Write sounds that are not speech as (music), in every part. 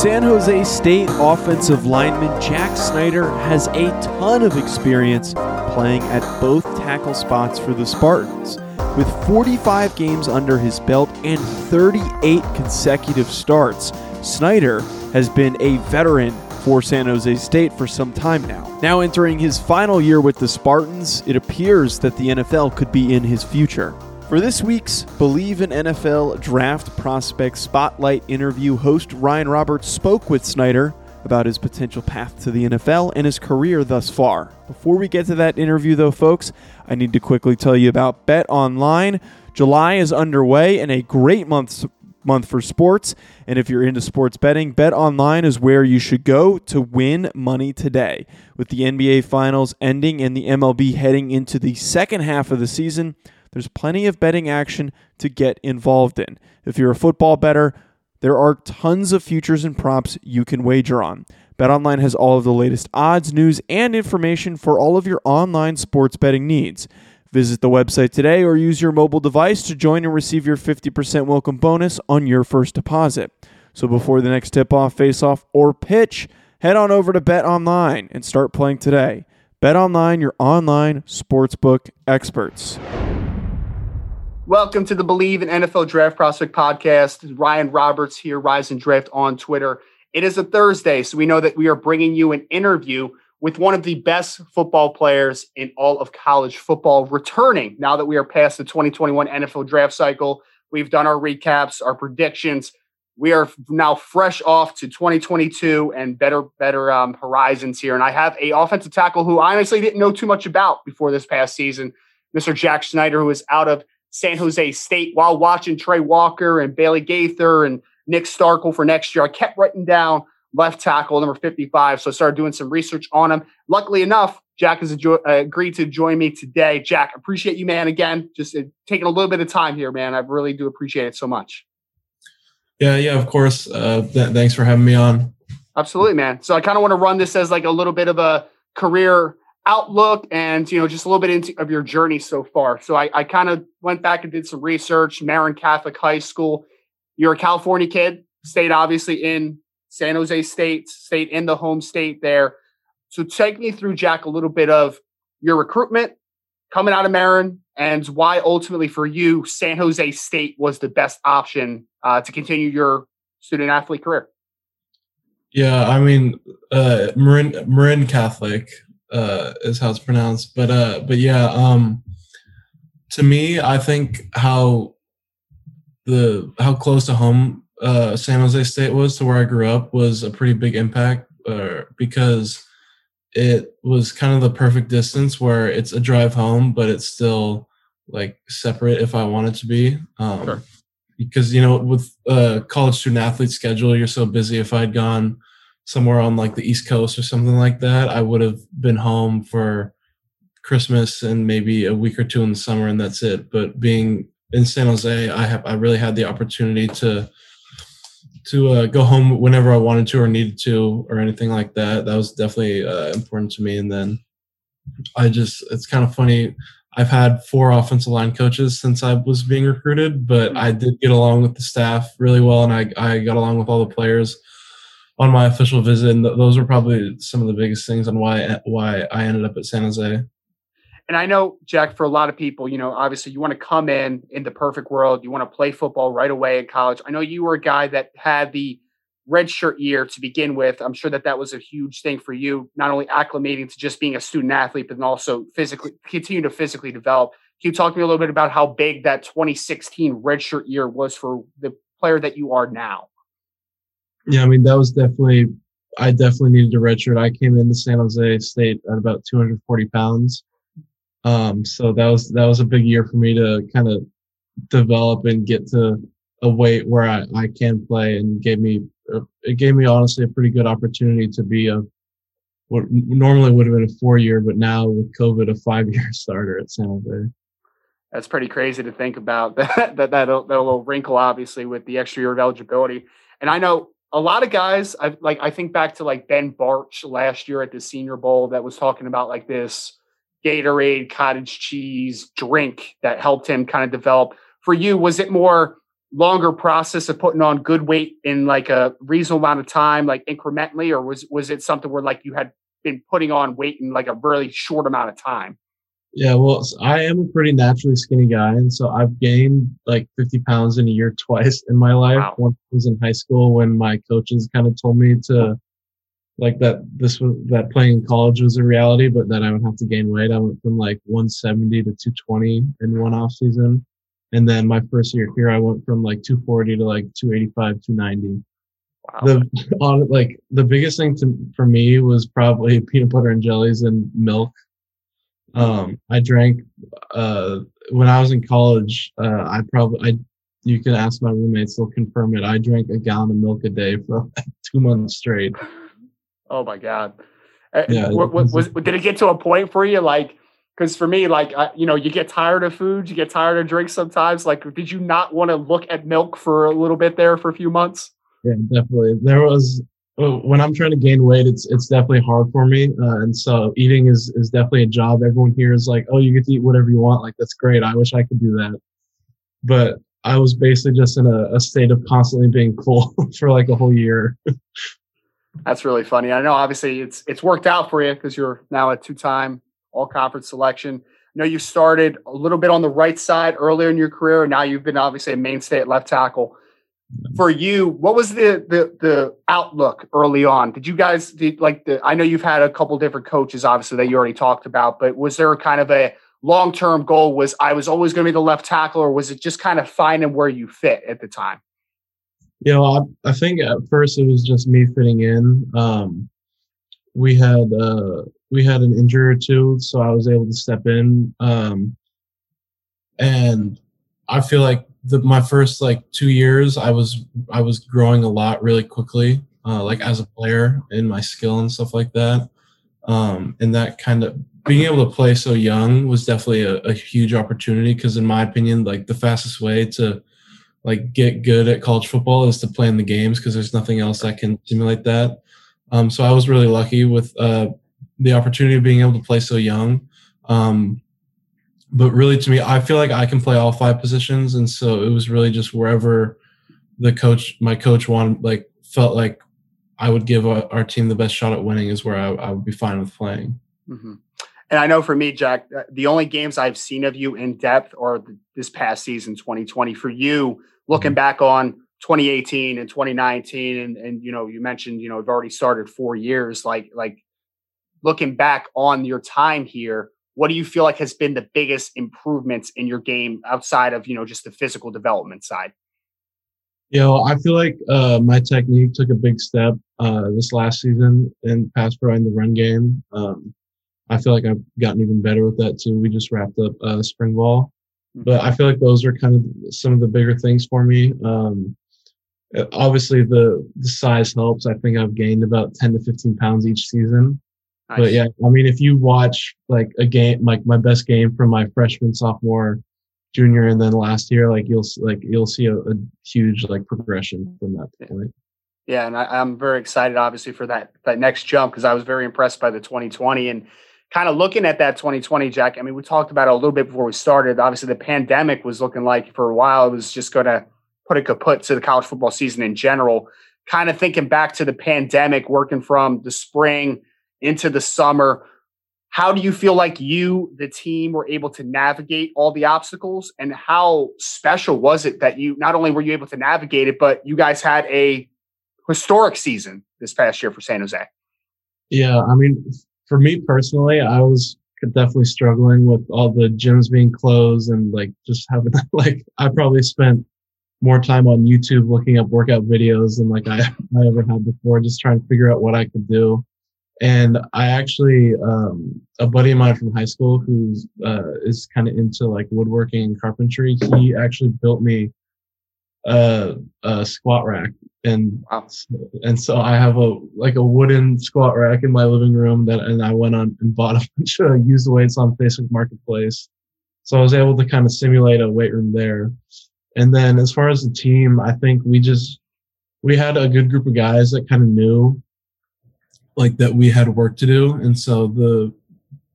San Jose State offensive lineman Jack Snyder has a ton of experience playing at both tackle spots for the Spartans. With 45 games under his belt and 38 consecutive starts, Snyder has been a veteran for San Jose State for some time now. Now entering his final year with the Spartans, it appears that the NFL could be in his future. For this week's Bleav in NFL Draft Prospect Spotlight interview, host Ryan Roberts spoke with Snyder about his potential path to the NFL and his career thus far. Before we get to that interview, though, folks, I need to quickly tell you about Bet Online. July is underway and a great month month for sports. And if you're into sports betting, Bet Online is where you should go to win money today. With the NBA Finals ending and the MLB heading into the second half of the season, there's plenty of betting action to get involved in. If you're a football bettor, there are tons of futures and props you can wager on. BetOnline has all of the latest odds, news, and information for all of your online sports betting needs. Visit the website today or use your mobile device to join and receive your 50% welcome bonus on your first deposit. So before the next tip off, face off, or pitch, head on over to BetOnline and start playing today. BetOnline, your online sportsbook experts. Welcome to the Bleav in NFL Draft Prospect podcast. Ryan Roberts here, Rise and Draft on Twitter. It is a Thursday, so we know that we are bringing you an interview with one of the best football players in all of college football returning now that we are past the 2021 NFL draft cycle. We've done our recaps, our predictions. We are now fresh off to 2022 and better, better um, horizons here. And I have a offensive tackle who I honestly didn't know too much about before this past season, Mr. Jack Snyder, who is out of San Jose State while watching Tre Walker and Bailey Gaither and Nick Starkel for next year. I kept writing down left tackle, number 55. So I started doing some research on him. Luckily enough, Jack has uh, agreed to join me today. Jack, appreciate you, man. Again, just uh, taking a little bit of time here, man. I really do appreciate it so much. Yeah, yeah, of course. Uh, th- thanks for having me on. Absolutely, man. So I kind of want to run this as like a little bit of a career outlook and you know just a little bit into of your journey so far. So I, I kind of went back and did some research. Marin Catholic High School. You're a California kid. Stayed obviously in San Jose State, stayed in the home state there. So take me through, Jack, a little bit of your recruitment coming out of Marin and why ultimately for you, San Jose State was the best option uh, to continue your student athlete career. Yeah, I mean, uh, Marin, Marin Catholic uh, is how it's pronounced, but uh, but yeah, um, to me, I think how the how close to home uh, San Jose State was to where I grew up was a pretty big impact uh, because it was kind of the perfect distance where it's a drive home, but it's still like separate if I wanted to be. Um, sure. Because you know, with a college student athlete schedule, you're so busy. If I'd gone somewhere on like the East Coast or something like that, I would have been home for Christmas and maybe a week or two in the summer, and that's it. But being in San Jose, I have I really had the opportunity to to uh, go home whenever I wanted to or needed to or anything like that. That was definitely uh, important to me. And then I just, it's kind of funny. I've had four offensive line coaches since I was being recruited, but I did get along with the staff really well, and I, I got along with all the players on my official visit. And th- those were probably some of the biggest things on why why I ended up at San Jose. And I know, Jack, for a lot of people, you know, obviously you want to come in in the perfect world. You want to play football right away in college. I know you were a guy that had the redshirt year to begin with. I'm sure that that was a huge thing for you, not only acclimating to just being a student athlete, but then also physically continue to physically develop. Can you talk to me a little bit about how big that 2016 redshirt year was for the player that you are now? Yeah, I mean that was definitely. I definitely needed a redshirt. I came into San Jose State at about 240 pounds, um, so that was that was a big year for me to kind of develop and get to a weight where I, I can play and gave me it gave me honestly a pretty good opportunity to be a what normally would have been a four year, but now with COVID, a five year (laughs) starter at San Jose. That's pretty crazy to think about (laughs) that, that, that, that little wrinkle, obviously, with the extra year of eligibility. And I know a lot of guys, I like, I think back to like Ben Bartch last year at the Senior Bowl that was talking about like this Gatorade cottage cheese drink that helped him kind of develop. For you, was it more longer process of putting on good weight in like a reasonable amount of time, like incrementally, or was was it something where like you had been putting on weight in like a really short amount of time? Yeah, well, I am a pretty naturally skinny guy, and so I've gained like 50 pounds in a year (laughs) twice in my life. Wow. Once was in high school when my coaches kind of told me to like that this was that playing in college was a reality, but that I would have to gain weight. I went from like 170 to 220 in one off season. And then my first year here, I went from like 240 to like 285, 290. Wow. The (laughs) on like the biggest thing to, for me was probably (laughs) peanut butter and jellies and milk. Um, I drank uh, when I was in college. Uh, I probably I you can ask my roommates; they'll confirm it. I drank a gallon of milk a day for (laughs) like two months straight. Oh my god! Uh, yeah, what, what, was did it get to a point for you like because for me, like I, you know, you get tired of food, you get tired of drinks sometimes. Like, did you not want to look at milk for a little bit there for a few months? Yeah, definitely. There was when I'm trying to gain weight, it's it's definitely hard for me, uh, and so eating is is definitely a job. Everyone here is like, oh, you get to eat whatever you want. Like that's great. I wish I could do that, but I was basically just in a, a state of constantly being full (laughs) for like a whole year. That's really funny. I know obviously it's it's worked out for you because you're now a two time all conference selection. I know you started a little bit on the right side earlier in your career, and now you've been obviously a mainstay at left tackle. For you, what was the the the outlook early on? Did you guys did, like the? I know you've had a couple different coaches, obviously that you already talked about, but was there kind of a long term goal? Was I was always going to be the left tackle, or was it just kind of finding where you fit at the time? you know I, I think at first it was just me fitting in. Um, we had uh, we had an injury or two, so I was able to step in. Um, and I feel like the my first like two years, I was I was growing a lot really quickly, uh, like as a player in my skill and stuff like that. Um, and that kind of being able to play so young was definitely a, a huge opportunity because, in my opinion, like the fastest way to like get good at college football is to play in the games because there's nothing else that can simulate that. Um, so I was really lucky with uh, the opportunity of being able to play so young. Um, but really, to me, I feel like I can play all five positions, and so it was really just wherever the coach, my coach, wanted, like felt like I would give our, team the best shot at winning is where I, I would be fine with playing. Mm-hmm. And I know for me, Jack, uh, the only games I've seen of you in depth are this past season, 2020. For you, looking mm-hmm. back on 2018 and 2019, and and you know, you mentioned you know, you've already started four years. Like like looking back on your time here, what do you feel like has been the biggest improvements in your game outside of you know just the physical development side? Yeah, well, I feel like uh, my technique took a big step uh, this last season in pass pro and the run game. Um, I feel like I've gotten even better with that too. We just wrapped up uh, spring ball, hmm. but I feel like those are kind of some of the bigger things for me. Um, obviously, the the size helps. I think I've gained about ten to fifteen pounds each season. Nice. But yeah, I mean, if you watch like a game, like my best game from my freshman, sophomore, junior, and then last year, like you'll like you'll see a, a huge like progression from that point. Yeah, and I, am very excited, obviously, for that that next jump because I was very impressed by the 2020 and kind of looking at that 2020, Jack. I mean, we talked about it a little bit before we started. Obviously, the pandemic was looking like for a while it was just going to put a kaput to the college football season in general. Kind of thinking back to the pandemic, working from the spring into the summer. How do you feel like you, the team, were able to navigate all the obstacles? And how special was it that you not only were you able to navigate it, but you guys had a historic season this past year for San Jose. Yeah, I mean, for me personally, I was definitely struggling with all the gyms being closed and like just having (laughs) like I probably spent more time on YouTube looking up workout videos than like I, I ever had before, just trying to figure out what I could do. And I actually, um, a buddy of mine from high school who's uh, is kind of into like woodworking and carpentry, he actually built me a, a squat rack, and wow. and so I have a like a wooden squat rack in my living room that, and I went on and bought a (laughs) bunch of used weights on Facebook Marketplace, so I was able to kind of simulate a weight room there. And then as far as the team, I think we just we had a good group of guys that kind of knew like that we had work to do. And so the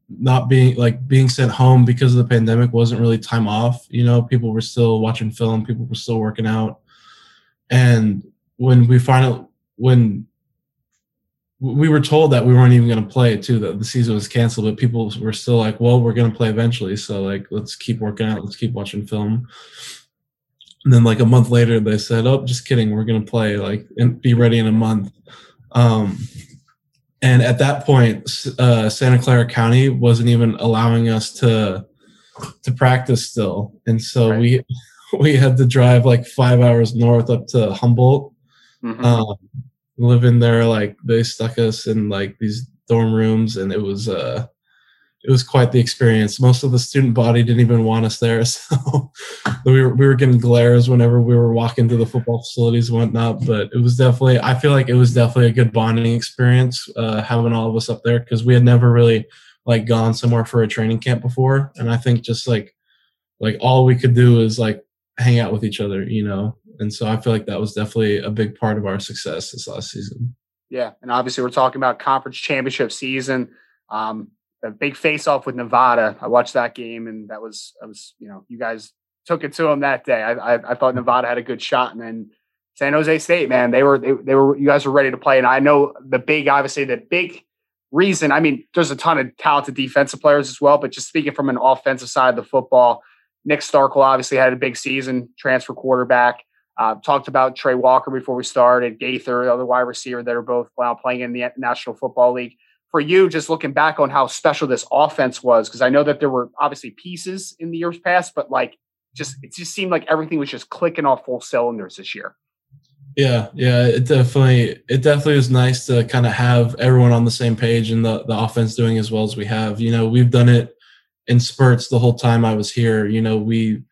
not being like being sent home because of the pandemic wasn't really time off you know? People were still watching film people were still working out. And when we finally when we were told that we weren't even going to play too that the season was canceled but people were still like well we're going to play eventually. So like let's keep working out let's keep watching film. And then like a month later they said oh just kidding we're going to play like and be ready in a month. Um and at that point uh, santa clara county wasn't even allowing us to to practice still and so right. we (laughs) we had to drive like five hours north up to humboldt mm-hmm. um, live in there like they stuck us in like these dorm rooms and it was uh it was quite the experience. Most of the student body didn't even want us there, (laughs) so we were we were getting glares whenever we were walking to the football facilities and whatnot. But it was definitely I feel like it was definitely a good bonding experience uh, having all of us up there because we had never really like gone somewhere for a training camp before, and I think just like like all we could do is like hang out with each other, you know. And so I feel like that was definitely a big part of our success this last season. Yeah, and obviously we're talking about conference championship season. Um, a big face off with Nevada. I watched that game, and that was I was you know you guys took it to them that day. I, I, I thought Nevada had a good shot, and then San Jose State, man, they were they, they were you guys were ready to play, and I know the big obviously the big reason. I mean, there's a ton of talented defensive players as well, but just speaking from an offensive side of the football, Nick Starkel obviously had a big season, transfer quarterback. Uh, talked about Tre Walker before we started, Gaither, the other wide receiver that are both now playing in the National Football League for you, just looking back on how special this offense was, because I know that there were obviously pieces in the years past, but like just it just seemed like everything was just clicking off full cylinders this year. Yeah, yeah, it definitely it definitely was nice to kind of have everyone on the same page and the the offense doing as well as we have. You know, we've done it in spurts the whole time I was here. You know, we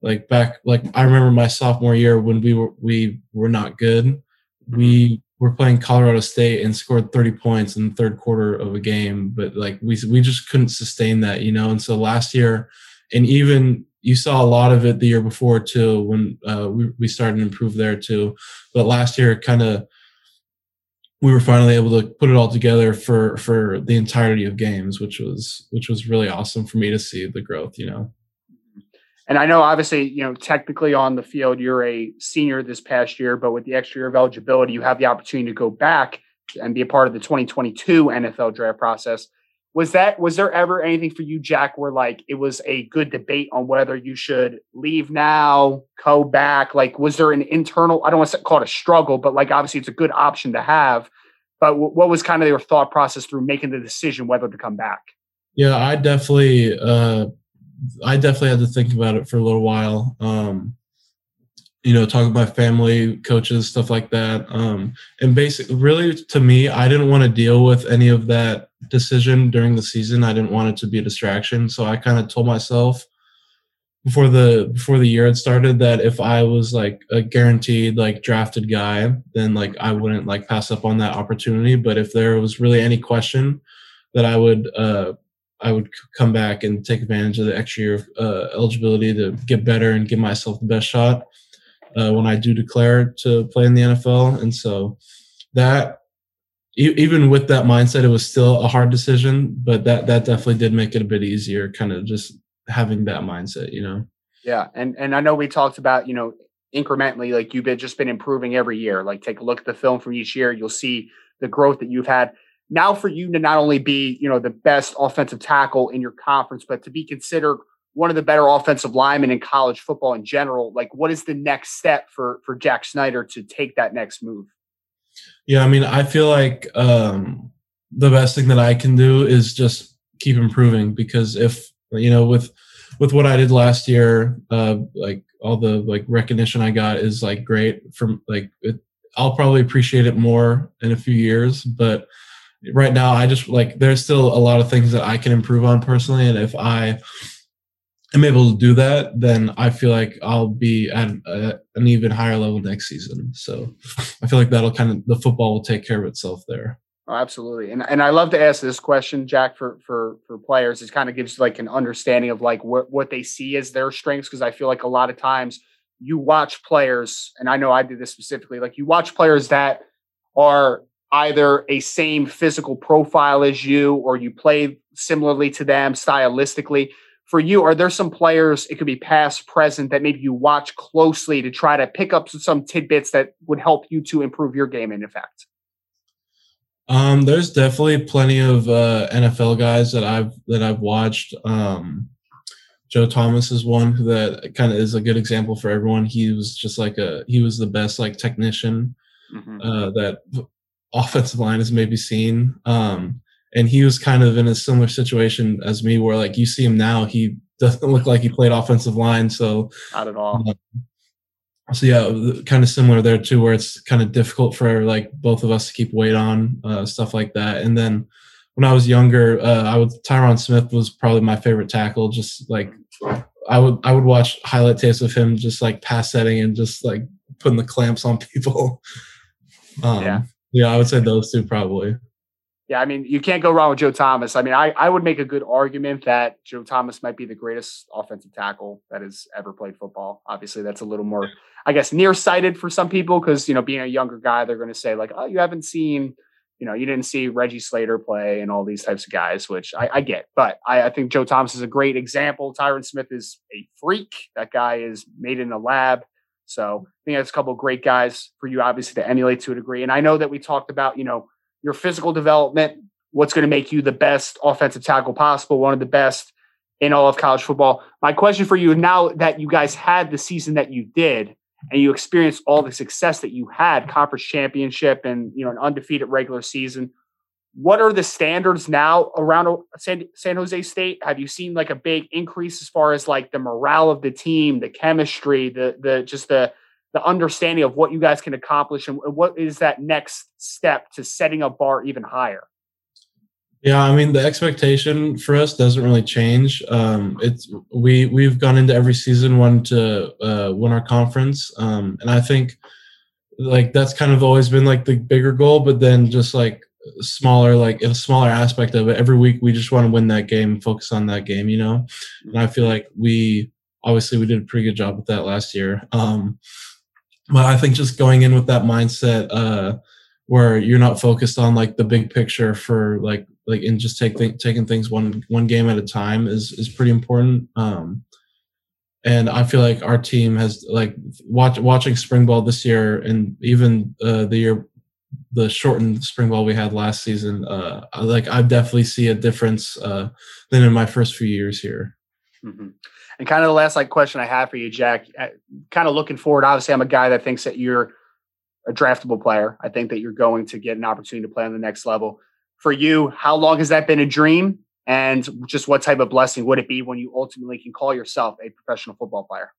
like back like I remember my sophomore year when we were we were not good. We we're playing Colorado State and scored 30 points in the third quarter of a game, but like we we just couldn't sustain that, you know. And so last year, and even you saw a lot of it the year before too, when uh, we we started to improve there too. But last year, kind of, we were finally able to put it all together for for the entirety of games, which was which was really awesome for me to see the growth, you know. And I know, obviously, you know, technically on the field, you're a senior this past year, but with the extra year of eligibility, you have the opportunity to go back and be a part of the 2022 NFL draft process. Was that was there ever anything for you, Jack, where like it was a good debate on whether you should leave now, go back? Like, was there an internal? I don't want to call it a struggle, but like obviously it's a good option to have. But w- what was kind of your thought process through making the decision whether to come back? Yeah, I definitely uh, I definitely had to think about it for a little while. Um, you know, talk my family, coaches, stuff like that. Um, and basically, really, to me, I didn't want to deal with any of that decision during the season. I didn't want it to be a distraction. So I kind of told myself before the before the year had started that if I was like a guaranteed like drafted guy, then like I wouldn't like pass up on that opportunity. But if there was really any question, that I would uh, I would come back and take advantage of the extra year of uh, eligibility to get better and give myself the best shot uh, when I do declare to play in the NFL. And so that even with that mindset, it was still a hard decision, but that that definitely did make it a bit easier, kind of just having that mindset, you know. Yeah, and and I know we talked about you know incrementally, like you've been just been improving every year. Like take a look at the film from each year, you'll see the growth that you've had now for you to not only be, you know, the best offensive tackle in your conference, but to be considered one of the better offensive linemen in college football in general, like what is the next step for for Jack Snyder to take that next move? Yeah, I mean, I feel like um, the best thing that I can do is just keep improving because if you know with with what I did last year, uh, like all the like recognition I got is like great from like it, I'll probably appreciate it more in a few years, but right now I just like there's still a lot of things that I can improve on personally, and if I am able to do that, then I feel like I'll be at a, an even higher level next season. So I feel like that'll kind of the football will take care of itself there. Oh, absolutely, and and I love to ask this question, Jack, for for for players. It kind of gives like an understanding of like what what they see as their strengths because I feel like a lot of times you watch players, and I know I did this specifically. Like you watch players that are either a same physical profile as you, or you play similarly to them stylistically. For you, are there some players? It could be past, present that maybe you watch closely to try to pick up some tidbits that would help you to improve your game. In effect. Um, there's definitely plenty of uh, NFL guys that I've that I've watched. Um, Joe Thomas is one that kind of is a good example for everyone. He was just like a he was the best like technician mm-hmm. uh, that offensive line has maybe seen. Um, and he was kind of in a similar situation as me, where like you see him now, he doesn't look like he played offensive line. So not at all. Um, so yeah, kind of similar there too, where it's kind of difficult for like both of us to keep weight on uh, stuff like that. And then when I was younger, uh, I would Tyron Smith was probably my favorite tackle. Just like I would I would watch highlight tapes of him just like pass setting and just like putting the clamps on people. (laughs) Um, yeah, yeah, I would say those two probably. Yeah, I mean, you can't go wrong with Joe Thomas. I mean, I, I would make a good argument that Joe Thomas might be the greatest offensive tackle that has ever played football. Obviously, that's a little more, I guess, nearsighted for some people because, you know, being a younger guy, they're going to say, like, oh, you haven't seen, you know, you didn't see Reggie Slater play and all these types of guys, which I, I get. But I, I, think Joe Thomas is a great example. Tyron Smith is a freak. That guy is made in a lab. So I think that's a couple of great guys for you, obviously, to emulate to a degree. And I know that we talked about, you know, your physical development, what's going to make you the best offensive tackle possible, one of the best in all of college football. My question for you now that you guys had the season that you did and you experienced all the success that you had, conference championship and you know an undefeated regular season, what are the standards now around San, San Jose State? Have you seen like a big increase as far as like the morale of the team, the chemistry, the the just the the understanding of what you guys can accomplish and what is that next step to setting a bar even higher? Yeah, I mean the expectation for us doesn't really change. Um, it's we we've gone into every season wanting to uh, win our conference, um, and I think like that's kind of always been like the bigger goal. But then just like smaller, like a smaller aspect of it, every week we just want to win that game, focus on that game, you know. And I feel like we obviously we did a pretty good job with that last year. Um, but I think just going in with that mindset, uh, where you're not focused on like the big picture for like like and just take th- taking things one one game at a time is is pretty important. Um, and I feel like our team has like watch, watching spring ball this year and even uh, the year the shortened spring ball we had last season. Uh, like I definitely see a difference uh, than in my first few years here. Mm-hmm. And kind of the last like question I have for you, Jack, uh, kind of looking forward. Obviously, I'm a guy that thinks that you're a draftable player. I think that you're going to get an opportunity to play on the next level. For you, how long has that been a dream? And just what type of blessing would it be when you ultimately can call yourself a professional football player?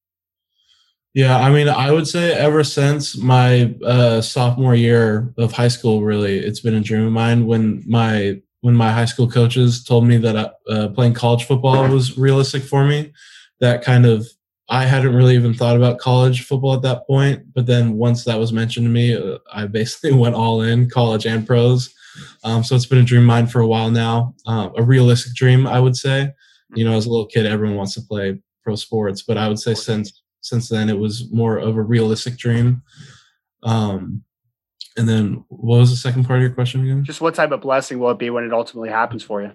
Yeah, I mean, I would say ever since my uh, sophomore year of high school, really, it's been a dream of mine. When my when my high school coaches told me that uh, playing college football was realistic for me, that kind of I hadn't really even thought about college football at that point. But then once that was mentioned to me, uh, I basically (laughs) went all in, college and pros. Um, so it's been a dream of mine for a while now, um, a realistic dream, I would say. You know, as a little kid, everyone wants to play pro sports, but I would say since since then it was more of a realistic dream. Um, and then what was the second part of your question again? Just what type of blessing will it be when it ultimately happens for you?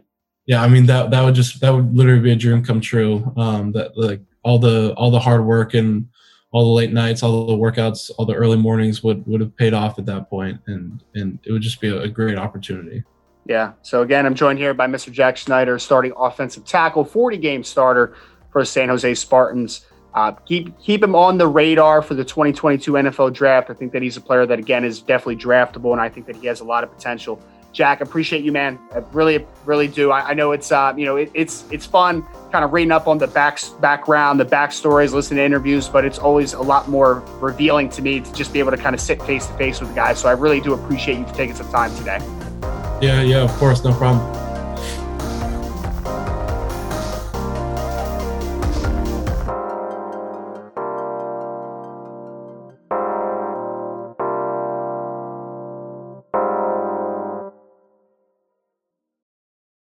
Yeah, I mean that that would just that would literally be a dream come true. Um, that like all the all the hard work and all the late nights, all the workouts, all the early mornings would would have paid off at that point, and and it would just be a, a great opportunity. Yeah. So again, I'm joined here by Mr. Jack Snyder, starting offensive tackle, 40 game starter for San Jose Spartans. Uh, keep keep him on the radar for the 2022 NFL Draft. I think that he's a player that again is definitely draftable, and I think that he has a lot of potential. Jack, appreciate you, man. I really, really do. I, I know it's uh, you know it, it's it's fun, kind of reading up on the back background, the backstories, listening to interviews, but it's always a lot more revealing to me to just be able to kind of sit face to face with the guys. So I really do appreciate you for taking some time today. Yeah, yeah, of course, no problem.